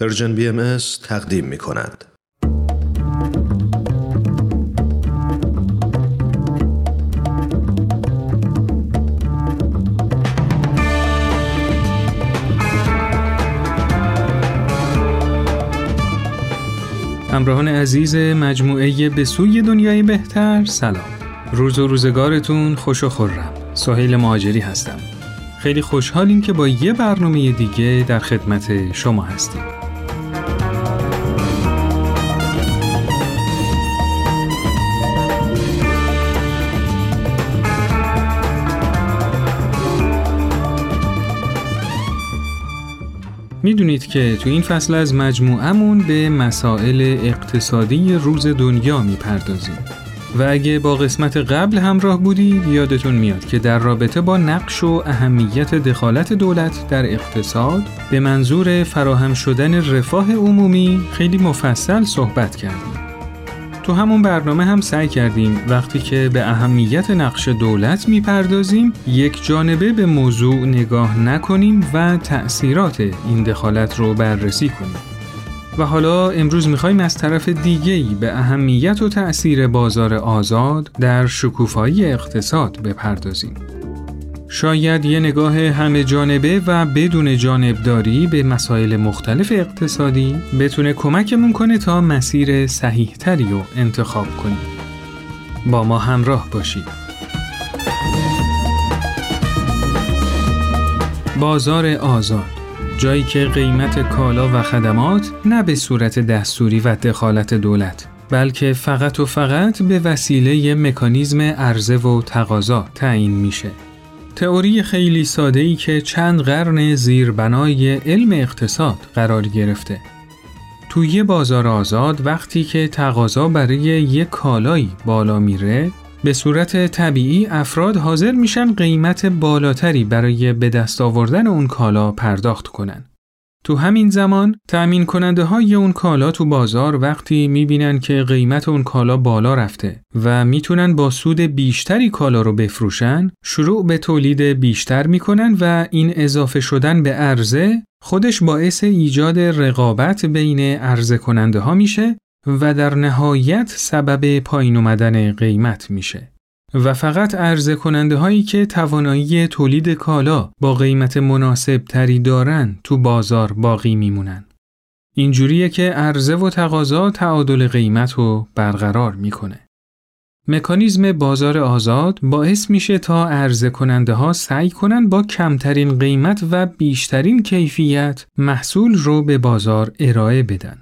پرژن بی ام تقدیم می کند. همراهان عزیز مجموعه به سوی دنیای بهتر سلام. روز و روزگارتون خوش و خورم. سهیل مهاجری هستم. خیلی خوشحالیم که با یه برنامه دیگه در خدمت شما هستیم. می‌دونید که تو این فصل از مجموعمون به مسائل اقتصادی روز دنیا می‌پردازیم و اگه با قسمت قبل همراه بودید یادتون میاد که در رابطه با نقش و اهمیت دخالت دولت در اقتصاد به منظور فراهم شدن رفاه عمومی خیلی مفصل صحبت کردیم. تو همون برنامه هم سعی کردیم وقتی که به اهمیت نقش دولت می‌پردازیم یک جانبه به موضوع نگاه نکنیم و تأثیرات این دخالت رو بررسی کنیم. و حالا امروز می‌خوایم از طرف دیگهی به اهمیت و تأثیر بازار آزاد در شکوفایی اقتصاد بپردازیم. شاید یه نگاه همه جانبه و بدون جانبداری به مسائل مختلف اقتصادی بتونه کمکمون کنه تا مسیر صحیحتری رو انتخاب کنیم. با ما همراه باشید. بازار آزاد جایی که قیمت کالا و خدمات نه به صورت دستوری و دخالت دولت بلکه فقط و فقط به وسیله مکانیزم عرضه و تقاضا تعیین میشه. تئوری خیلی ساده ای که چند قرن زیربنای علم اقتصاد قرار گرفته. توی بازار آزاد وقتی که تقاضا برای یک کالایی بالا میره به صورت طبیعی افراد حاضر میشن قیمت بالاتری برای به دست آوردن اون کالا پرداخت کنن. تو همین زمان تأمین کننده های اون کالا تو بازار وقتی می‌بینن که قیمت اون کالا بالا رفته و می‌تونن با سود بیشتری کالا رو بفروشن شروع به تولید بیشتر می‌کنن و این اضافه شدن به عرضه خودش باعث ایجاد رقابت بین عرضه کننده ها میشه و در نهایت سبب پایین اومدن قیمت میشه. و فقط عرضه کننده هایی که توانایی تولید کالا با قیمت مناسب تری دارن تو بازار باقی میمونن. اینجوریه که عرضه و تقاضا تعادل قیمت رو برقرار می‌کنه. مکانیزم بازار آزاد باعث میشه تا عرضه کننده ها سعی کنن با کمترین قیمت و بیشترین کیفیت محصول رو به بازار ارائه بدن.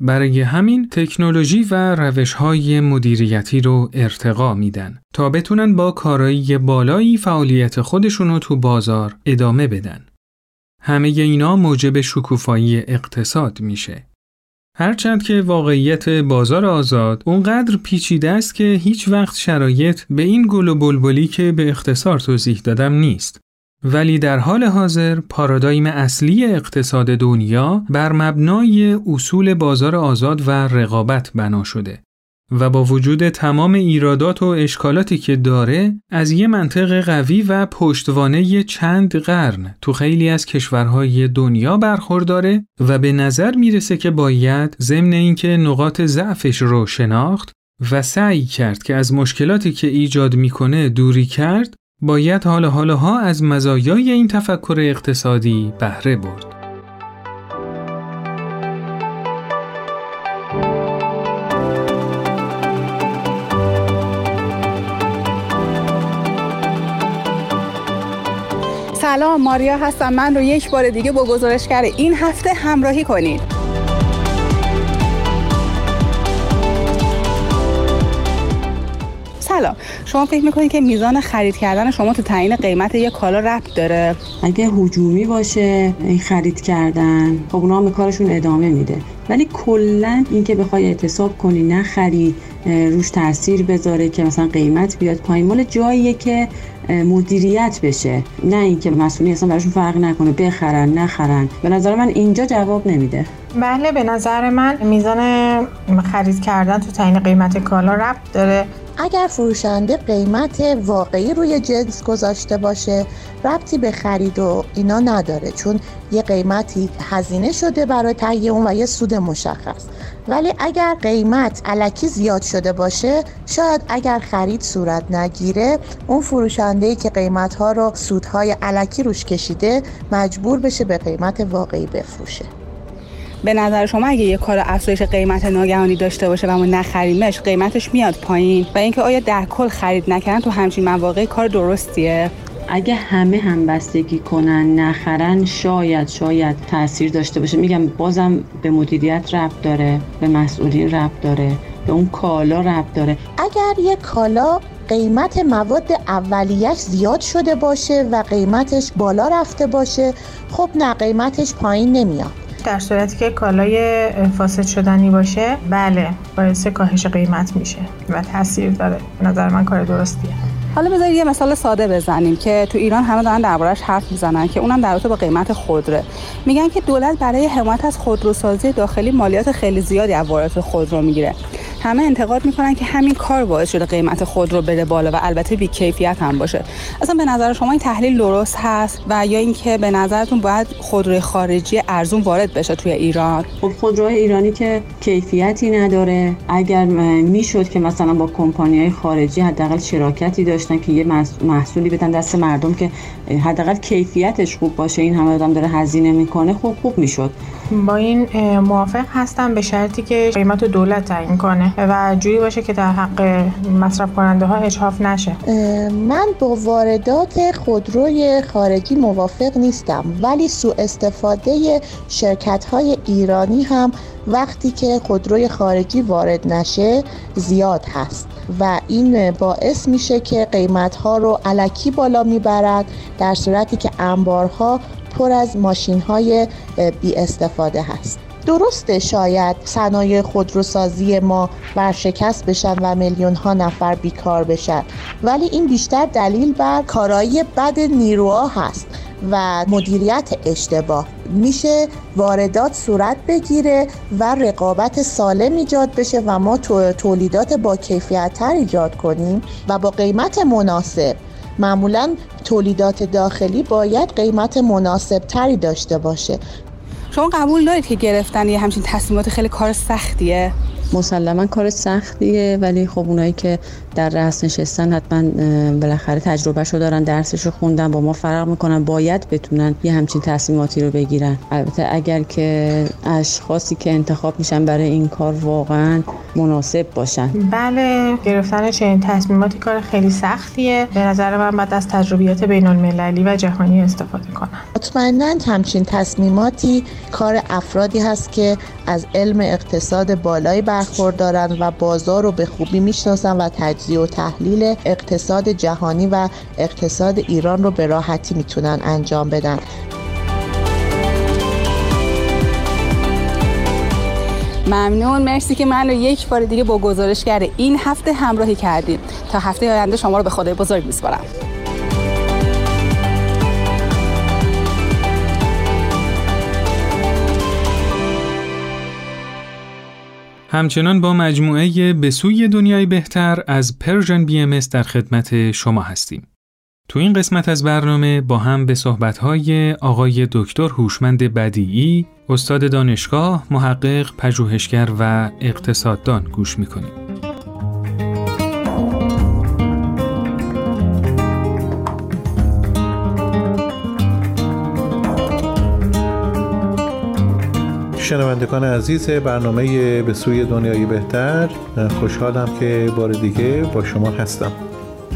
برای همین تکنولوژی و روش های مدیریتی رو ارتقا میدن تا بتونن با کارایی بالایی فعالیت خودشون رو تو بازار ادامه بدن. همه اینا موجب شکوفایی اقتصاد میشه. هرچند که واقعیت بازار آزاد اونقدر پیچیده است که هیچ وقت شرایط به این گل و بلبلی که به اختصار توضیح دادم نیست. ولی در حال حاضر پارادایم اصلی اقتصاد دنیا بر مبنای اصول بازار آزاد و رقابت بنا شده و با وجود تمام ایرادات و اشکالاتی که داره از یه منطق قوی و پشتوانه چند قرن تو خیلی از کشورهای دنیا برخورداره و به نظر می‌رسه که باید ضمن اینکه نقاط ضعفش رو شناخت و سعی کرد که از مشکلاتی که ایجاد می‌کنه دوری کرد باید حال ها از مزایای این تفکر اقتصادی بهره برد. سلام ماریا هستم من رو یک بار دیگه با گزارشگر این هفته همراهی کنید سلام شما فکر می‌کنید که میزان خرید کردن شما تو تعیین قیمت یک کالا ربط داره؟ اگه حجومی باشه این خرید کردن خب اونا به کارشون ادامه میده. ولی کلا اینکه بخوای اعتصاب کنی نخری روش تاثیر بذاره که مثلا قیمت بیاد پایین مال جاییه که مدیریت بشه. نه اینکه مسئولی اصلا براشون فرق نکنه بخرن نخرن. به نظر من اینجا جواب نمیده. بله به نظر من میزان خرید کردن تو تعیین قیمت کالا ربط داره. اگر فروشنده قیمت واقعی روی جنس گذاشته باشه ربطی به خرید و اینا نداره چون یه قیمتی هزینه شده برای تهیه اون و یه سود مشخص. ولی اگر قیمت علکی زیاد شده باشه شاید اگر خرید صورت نگیره اون فروشنده که قیمت ها رو سودهای علکی روش کشیده مجبور بشه به قیمت واقعی بفروشه. به نظر شما اگه یه کار افزایش قیمت ناگهانی داشته باشه و ما نخریمش قیمتش میاد پایین؟ و اینکه آیا در کل خرید نکردن تو همچین مواقع کار درستیه؟ اگه همه هم بستگی کنن نخرن شاید شاید تاثیر داشته باشه. میگم بازم به مدیریت ربط داره به مسئولین ربط داره به اون کالا ربط داره. اگر یه کالا قیمت مواد اولیش زیاد شده باشه و قیمتش بالا رفته باشه خب نه قیمتش پایین نمیاد. در صورتی که کالای فاسد شدنی باشه بله باعث کاهش قیمت میشه و تاثیر داره. نظر من کار درستیه. حالا بذارید یه مثال ساده بزنیم که تو ایران همه دارن دربارش حرف می‌زنن که اونم در رابطه با قیمت خودره. میگن که دولت برای حمایت از خودروسازی داخلی مالیات خیلی زیادی از واردات خودرو می‌گیره. همه انتقاد می‌کنن که همین کار باعث شده قیمت خودرو بره بالا و البته بی کیفیت هم باشه. اصلا به نظر شما این تحلیل درست هست و یا اینکه به نظرتون باید خودروی خارجی ارزون وارد بشه توی ایران؟ خب خودروهای ایرانی که کیفیتی نداره. اگر می‌شد که مثلا با کمپانی های خارجی حداقل شراکتی داشتن که یه محصولی بدن دست مردم که حداقل کیفیتش خوب باشه این همه آدم داره هزینه می‌کنه خب خوب می‌شد. با این موافق هستم به شرطی که قیمت دولت تعیین کنه و جوری باشه که در حق مصرف کننده ها اجحاف نشه من با واردات خودروی خارجی موافق نیستم ولی سوء استفاده شرکت های ایرانی هم وقتی که خودروی خارجی وارد نشه زیاد هست و این باعث میشه که قیمت ها رو علکی بالا می‌برد در صورتی که انبارها پر از ماشین های بی استفاده هست. درسته شاید صنایع خودروسازی ما ورشکست بشن و میلیون ها نفر بیکار بشن ولی این بیشتر دلیل بر کارایی بد نیروها هست و مدیریت اشتباه. میشه واردات صورت بگیره و رقابت سالم ایجاد بشه و ما تولیدات با کیفیت تر ایجاد کنیم و با قیمت مناسب معمولا تولیدات داخلی باید قیمت مناسب تری داشته باشه. شما قبول دارید که گرفتن یه همچین تصمیمات خیلی کار سختیه؟ مسلما کار سختیه ولی خب اونایی که در رأس نشستن حتما بالاخره تجربهشو دارن درسشو خوندن با ما فرق می‌کنن باید بتونن یه همچین تصمیماتی رو بگیرن. البته اگر که اشخاصی که انتخاب میشن برای این کار واقعا مناسب باشن. بله گرفتن چنین تصمیماتی کار خیلی سختیه. به نظر من باید از تجربیات بین المللی و جهانی استفاده کنن. مطمئنا همچین تصمیماتی کار افرادی هست که از علم اقتصاد بالایی برخوردارن و بازار رو به خوبی می‌شناسن و تجزیه و تحلیل اقتصاد جهانی و اقتصاد ایران رو به راحتی می‌تونن انجام بدن. ممنون. مرسی که من یک بار دیگه با گزارشگر این هفته همراهی کردیم تا هفته آینده شما رو به خدای بزرگ میسپارم. همچنان با مجموعه به سوی دنیای بهتر از Persian BMS در خدمت شما هستیم. تو این قسمت از برنامه با هم به صحبتهای آقای دکتر هوشمند بدیعی، استاد دانشگاه، محقق، پژوهشگر و اقتصاددان گوش می‌کنیم. شنوندگان عزیز برنامه به سوی دنیای بهتر خوشحالم که بار دیگه با شما هستم.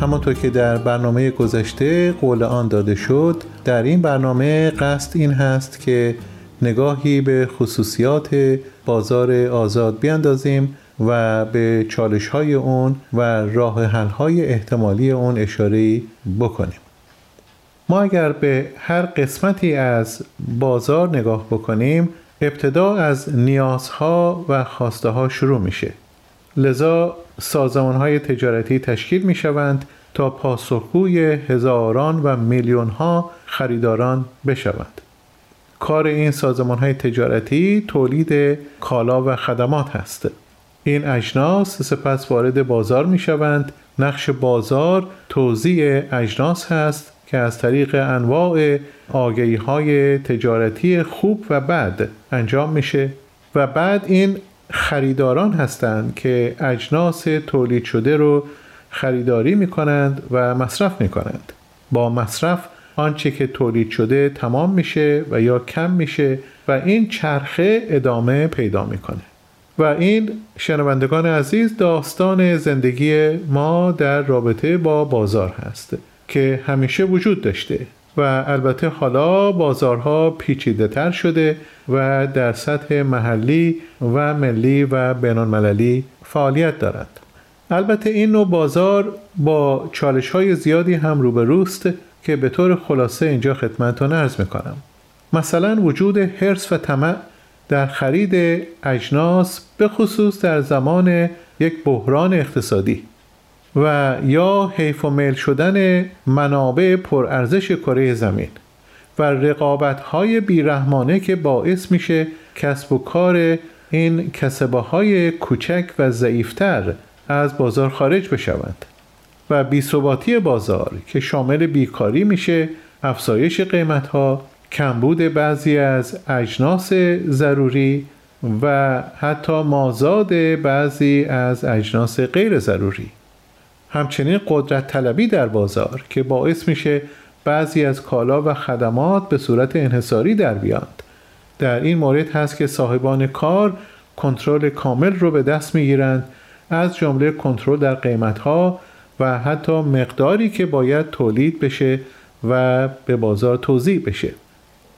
همانطور که در برنامه گذشته قول آن داده شد در این برنامه قصد این هست که نگاهی به خصوصیات بازار آزاد بیاندازیم و به چالش های اون و راه حل های احتمالی اون اشاره بکنیم. ما اگر به هر قسمتی از بازار نگاه بکنیم ابتدا از نیازها و خواسته ها شروع میشه. لذا سازمان های تجارتی تشکیل می شوند تا پاسخگوی هزاران و میلیون ها خریداران بشوند. کار این سازمان های تجارتی تولید کالا و خدمات هست. این اجناس سپس وارد بازار می شوند نقش بازار توزیع اجناس هست که از طریق انواع آگهی های تجارتی خوب و بد انجام میشه و بعد این خریداران هستند که اجناس تولید شده رو خریداری می کنند و مصرف می کنند. با مصرف آنچه که تولید شده تمام میشه و یا کم میشه و این چرخه ادامه پیدا می‌کنه و این شنوندگان عزیز داستان زندگی ما در رابطه با بازار هست که همیشه وجود داشته و البته حالا بازارها پیچیده تر شده و در سطح محلی و ملی و بینالمللی فعالیت دارند. البته این نوع بازار با چالش های زیادی هم روبروست که به طور خلاصه اینجا خدمتتان ارز می‌کنم. مثلا وجود حرس و طمع در خرید اجناس به خصوص در زمان یک بحران اقتصادی. و یا حیف و میل شدن منابع پرارزش کره زمین و رقابت های بیرحمانه که باعث میشه کسب و کار این کسبه های کوچک و ضعیفتر از بازار خارج بشوند و بیثباتی بازار که شامل بیکاری میشه افزایش قیمت ها کمبود بعضی از اجناس ضروری و حتی مازاد بعضی از اجناس غیر ضروری. همچنین قدرت طلبی در بازار که باعث میشه بعضی از کالا و خدمات به صورت انحصاری در بیاند در این مورد هست که صاحبان کار کنترل کامل رو به دست می‌گیرند از جمله کنترل در قیمت ها و حتی مقداری که باید تولید بشه و به بازار توضیح بشه.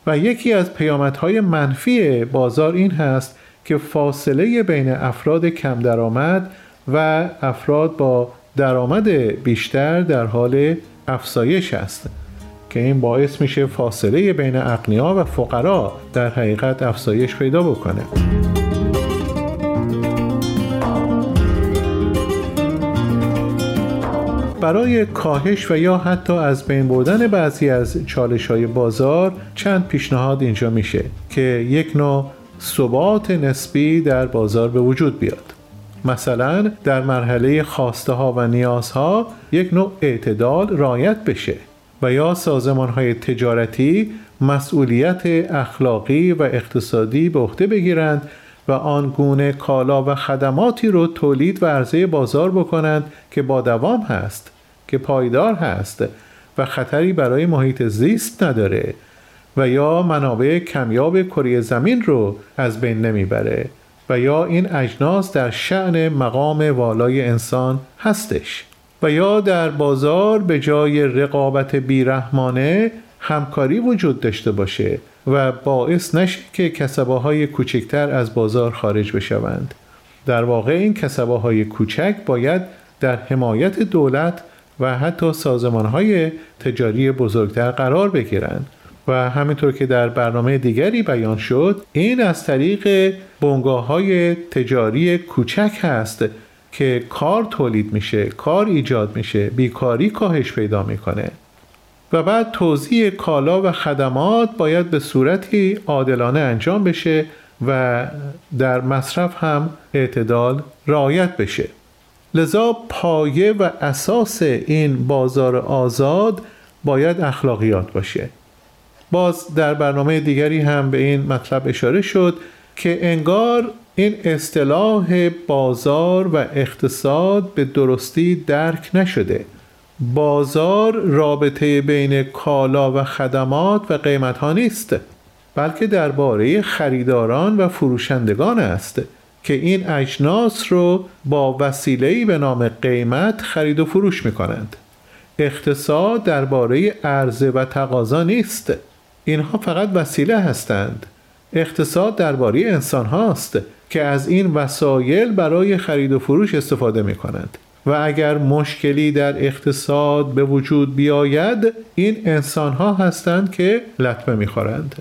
و یکی از پیامدهای منفی بازار این هست که فاصله بین افراد کم درآمد و افراد با درآمد بیشتر در حال افزایش است که این باعث میشه فاصله بین اقنیا و فقرا در حقیقت افزایش پیدا بکنه. برای کاهش و یا حتی از بین بردن بعضی از چالش های بازار چند پیشنهاد اینجا میشه که یک نوع ثبات نسبی در بازار به وجود بیاد. مثلا در مرحله خواسته ها و نیازها یک نوع اعتدال رایت بشه و یا سازمان های تجارتی مسئولیت اخلاقی و اقتصادی به عهده بگیرند و آنگونه کالا و خدماتی رو تولید و عرضه بازار بکنند که با دوام هست که پایدار هست و خطری برای محیط زیست نداره و یا منابع کمیاب کره زمین رو از بین نمی‌بره. و یا این اجناس در شعن مقام والای انسان هستش و یا در بازار به جای رقابت بیرحمانه همکاری وجود داشته باشه و باعث نشه که کسبه های کوچکتر از بازار خارج بشوند. در واقع این کسبه های کوچک باید در حمایت دولت و حتی سازمان های تجاری بزرگتر قرار بگیرند. و همینطور که در برنامه دیگری بیان شد این از طریق بنگاه های تجاری کوچک هست که کار تولید میشه کار ایجاد میشه بیکاری کاهش پیدا می‌کنه. و بعد توزیع کالا و خدمات باید به صورتی عادلانه انجام بشه و در مصرف هم اعتدال رعایت بشه. لذا پایه و اساس این بازار آزاد باید اخلاقیات باشه. باز در برنامه دیگری هم به این مطلب اشاره شد که انگار این اصطلاح بازار و اقتصاد به درستی درک نشده بازار رابطه بین کالا و خدمات و قیمت ها نیست بلکه درباره خریداران و فروشندگان است که این اجناس رو با وسیله‌ای به نام قیمت خرید و فروش می کنند. اقتصاد درباره عرضه و تقاضا نیست. اینها فقط وسیله هستند. اقتصاد درباره انسان هاست که از این وسایل برای خرید و فروش استفاده می کنند. و اگر مشکلی در اقتصاد به وجود بیاید این انسان ها هستند که لطمه می‌خورند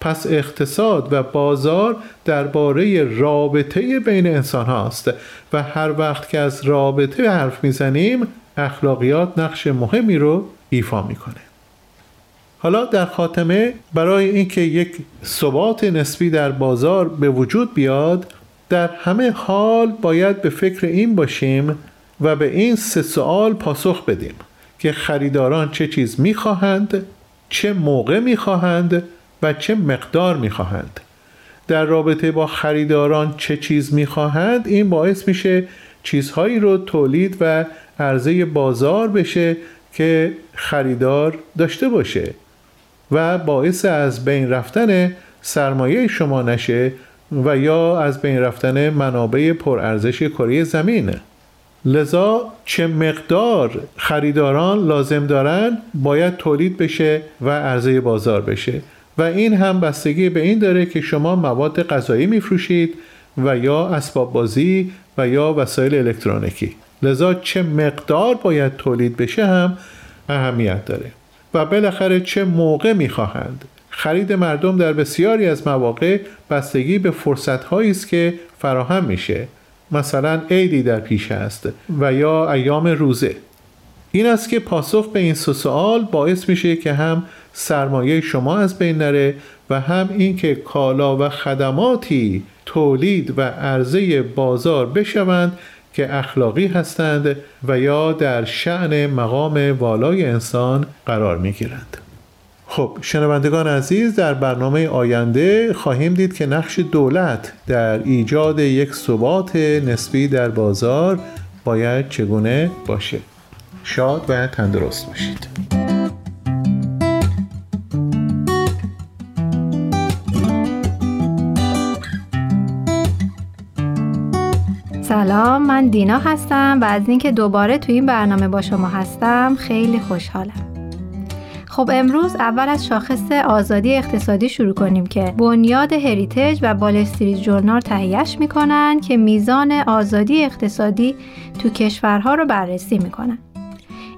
پس اقتصاد و بازار درباره رابطه بین انسان هاست و هر وقت که از رابطه حرف می‌زنیم اخلاقیات نقش مهمی رو ایفا می‌کنه حالا در خاتمه برای اینکه یک ثبات نسبی در بازار به وجود بیاد در همه حال باید به فکر این باشیم و به این سه سوال پاسخ بدیم که خریداران چه چیز می‌خواهند چه موقع می‌خواهند و چه مقدار می‌خواهند. در رابطه با خریداران چه چیز می‌خواهند این باعث میشه چیزهایی رو تولید و عرضه بازار بشه که خریدار داشته باشه. و باعث از بین رفتن سرمایه شما نشه و یا از بین رفتن منابع پرارزش کره زمین. لذا چه مقدار خریداران لازم دارن باید تولید بشه و عرضه بازار بشه. و این هم بستگی به این داره که شما مواد غذایی میفروشید و یا اسباب بازی و یا وسایل الکترونیکی. لذا چه مقدار باید تولید بشه هم اهمیت داره. و بالاخره چه موقع می‌خواهند. خرید مردم در بسیاری از مواقع بستگی به فرصت است که فراهم میشه. مثلا عیدی در پیش است و یا ایام روزه. این است که پاسخ به این سه سوال باعث میشه که هم سرمایه شما از بین نره و هم اینکه کالا و خدماتی تولید و عرضه بازار بشوند که اخلاقی هستند و یا در شعن مقام والای انسان قرار می گیرند. خب شنوندگان عزیز در برنامه آینده خواهیم دید که نقش دولت در ایجاد یک ثبات نسبی در بازار باید چگونه باشه شاد و تندرست باشید سلام من دینا هستم و از اینکه دوباره تو این برنامه با شما هستم خیلی خوشحالم. خب امروز اول از شاخص آزادی اقتصادی شروع کنیم که بنیاد هریتج و بالستریت جورنال تهیهش می‌کنن که میزان آزادی اقتصادی تو کشورها رو بررسی می‌کنن.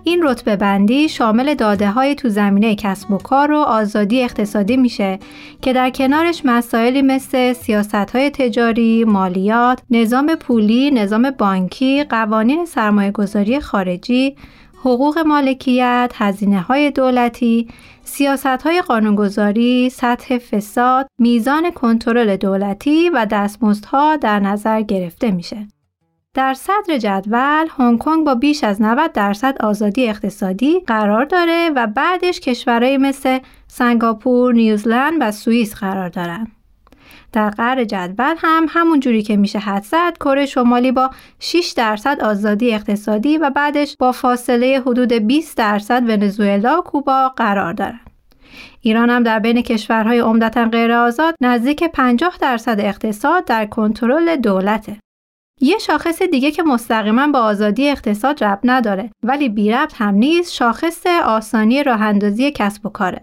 این رتبه بندی شامل داده های تو زمینه کسب و کار و آزادی اقتصادی میشه که در کنارش مسائلی مثل سیاست های تجاری، مالیات، نظام پولی، نظام بانکی، قوانین سرمایه گذاری خارجی، حقوق مالکیت، هزینه های دولتی، سیاست های قانونگذاری، سطح فساد، میزان کنترل دولتی و دستمزدها در نظر گرفته میشه. در صدر جدول هنگ کنگ با بیش از 90 درصد آزادی اقتصادی قرار داره و بعدش کشورهای مثل سنگاپور، نیوزلند و سوئیس قرار دارن. در قرار جدول هم همون جوری که میشه حد زد کره شمالی با 6 درصد آزادی اقتصادی و بعدش با فاصله حدود 20 درصد ونزوئلا و کوبا قرار دارن. ایران هم در بین کشورهای عمدتا غیر آزاد نزدیک 50 درصد اقتصاد در کنترل دولته. یه شاخص دیگه که مستقیما با آزادی اقتصاد ربط نداره ولی بی ربط هم نیست شاخص آسانی راه کسب و کاره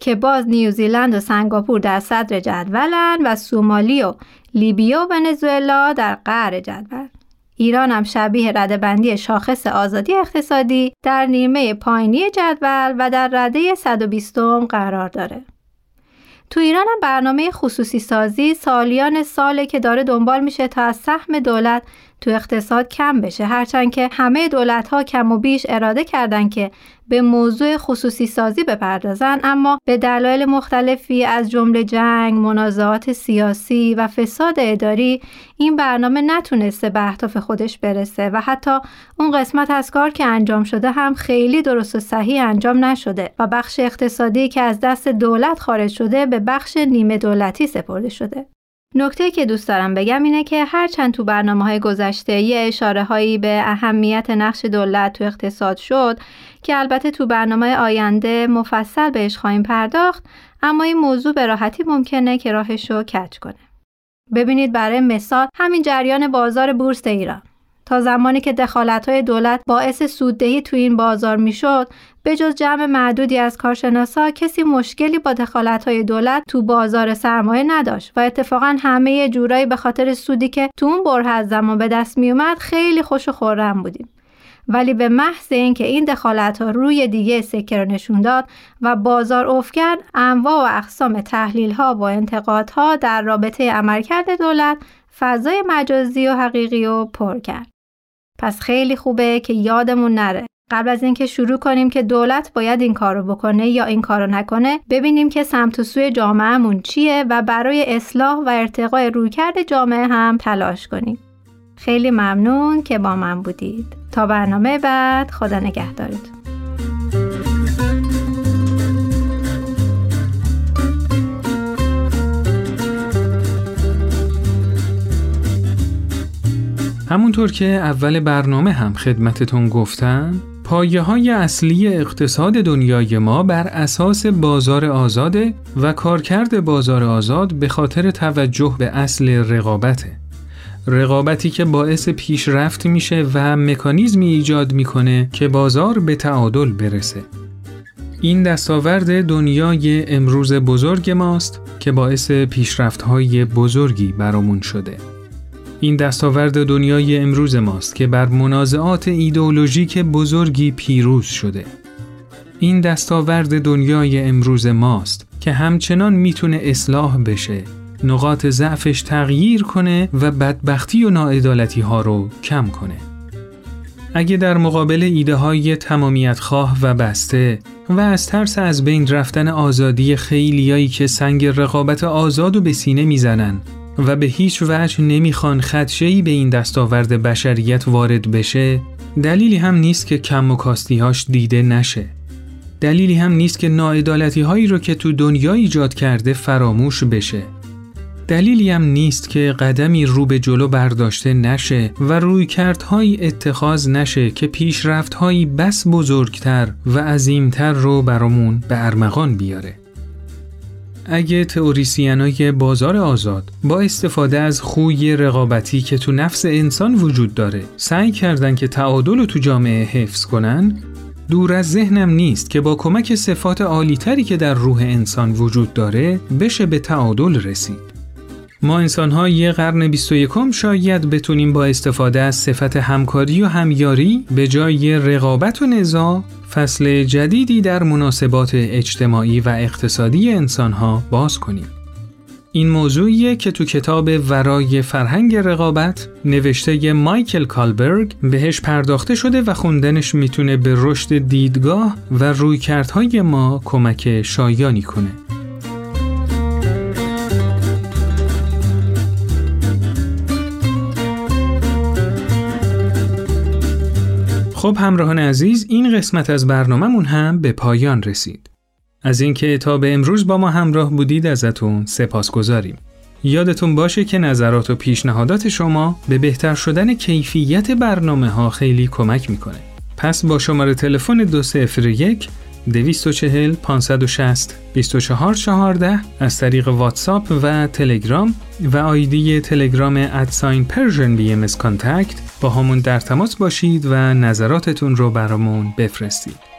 که باز نیوزیلند و سنگاپور در صدر جدولن و سومالی و لیبیا و ونزوئلا در قعر جدول ایران هم شبیه ردبندی شاخص آزادی اقتصادی در نیمه پایینی جدول و در رده 120 قرار داره. تو ایران هم برنامه خصوصی سازی سالیان ساله که داره دنبال میشه تا از سهم دولت تو اقتصاد کم بشه. هرچند که همه دولت ها کم و بیش اراده کردن که به موضوع خصوصی سازی بپردازن اما به دلایل مختلفی از جمله جنگ، منازعات سیاسی و فساد اداری این برنامه نتونسته به اهداف خودش برسه و حتی اون قسمت از کار که انجام شده هم خیلی درست و صحیح انجام نشده و بخش اقتصادی که از دست دولت خارج شده به بخش نیمه دولتی سپرده شده. نکته که دوست دارم بگم اینه که هرچند تو برنامه های گذشته یه اشاره هایی به اهمیت نقش دولت تو اقتصاد شد که البته تو برنامه آینده مفصل بهش خواهیم پرداخت اما این موضوع به راحتی ممکنه که راهش رو کج کنه. ببینید برای مثال همین جریان بازار بورس ایران تا زمانی که های دولت باعث سوددهی تو این بازار می‌شد به جز جمع معدودی از کارشناسا کسی مشکلی با های دولت تو بازار سرمایه نداشت و اتفاقا همه جورایی به خاطر سودی که تو اون بره زمان به دست میومد خیلی خوش و خورم بودیم. ولی به محض اینکه این دخالت ها روی دیگه سکه نشون داد و بازار افت کرد انواع و اقسام تحلیل ها و انتقادها در رابطه عملکرد دولت فضای مجازی و حقیقی رو پر کرد. پس خیلی خوبه که یادمون نره. قبل از اینکه شروع کنیم که دولت باید این کارو بکنه یا این کارو نکنه ببینیم که سمت و سوی جامعهمون چیه و برای اصلاح و ارتقای رویکرد جامعه هم تلاش کنیم. خیلی ممنون که با من بودید. تا برنامه بعد خدا نگهدارتون. همونطور که اول برنامه هم خدمتتون گفتم پایه های اصلی اقتصاد دنیای ما بر اساس بازار آزاده و کارکرد بازار آزاد به خاطر توجه به اصل رقابته. رقابتی که باعث پیشرفت میشه و مکانیزمی ایجاد می‌کنه که بازار به تعادل برسه. این دستاورد دنیای امروز بزرگ ماست که باعث پیشرفت های بزرگی برامون شده. این دستاورد دنیای امروز ماست که بر منازعات ایدئولوژیک بزرگی پیروز شده. این دستاورد دنیای امروز ماست که همچنان می‌تونه اصلاح بشه، نقاط ضعفش تغییر کنه و بدبختی و ناعدالتی ها رو کم کنه. اگه در مقابل ایده های تمامیت خواه و بسته و از ترس از بین رفتن آزادی خیلیایی که سنگ رقابت آزاد و به سینه می‌زنن و به هیچ وجه نمی‌خوان خدشه‌ای به این دستاورد بشریت وارد بشه دلیلی هم نیست که کم و کاستیهاش دیده نشه. دلیلی هم نیست که ناعدالتی هایی رو که تو دنیا ایجاد کرده فراموش بشه. دلیلی هم نیست که قدمی رو به جلو برداشته نشه و روی کردهایی اتخاذ نشه که پیشرفتهایی بس بزرگتر و عظیمتر رو برامون به ارمغان بیاره. اگه تئوریسینای بازار آزاد با استفاده از خوی رقابتی که تو نفس انسان وجود داره سعی کردن که تعادل رو تو جامعه حفظ کنن دور از ذهنم نیست که با کمک صفات عالیتری که در روح انسان وجود داره بشه به تعادل رسید. ما انسان ها یه قرن 21 شاید بتونیم با استفاده از صفت همکاری و همیاری به جای رقابت و نزاع فصل جدیدی در مناسبات اجتماعی و اقتصادی انسان ها باز کنیم. این موضوعیه که تو کتاب ورای فرهنگ رقابت نوشته مایکل کالبرگ بهش پرداخته شده و خوندنش می‌تونه به رشد دیدگاه و رویکردهای ما کمک شایانی کنه. خب همراهان عزیز این قسمت از برنامهمون هم به پایان رسید. از اینکه تا به امروز با ما همراه بودید ازتون سپاس گذاریم. یادتون باشه که نظرات و پیشنهادات شما به بهتر شدن کیفیت برنامه ها خیلی کمک می‌کنه. پس با شماره تلفن 201 240 560 2414 از طریق واتساپ و تلگرام و آیدی تلگرام at sign Persian BMS contact باهامون در تماس باشید و نظراتتون رو برامون بفرستید.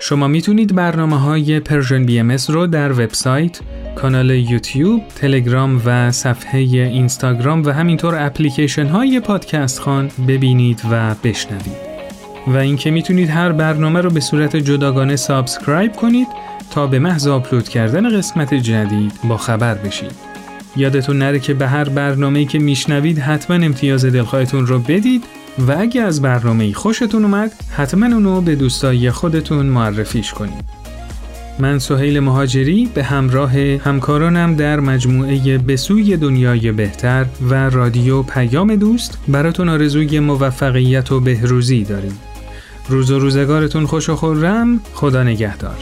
شما می‌تونید برنامه های Persian BMS رو در وبسایت، کانال یوتیوب، تلگرام و صفحه اینستاگرام و همینطور اپلیکیشن های پادکست‌خوان ببینید و بشنوید. و اینکه می‌تونید هر برنامه رو به صورت جداگانه subscribe کنید تا به محض آپلود کردن قسمت جدید با خبر بشید. یادتون نره که به هر برنامه‌ای که میشنوید حتما امتیاز دلخواهتون رو بدید و اگه از برنامه خوشتون اومد حتما اونو به دوستای خودتون معرفیش کنید. من سهیل مهاجری به همراه همکارانم در مجموعه بسوی دنیای بهتر و رادیو پیام دوست براتون آرزوی موفقیت و بهروزی داریم. روز و روزگارتون خوش و خورم. خدا نگهدار.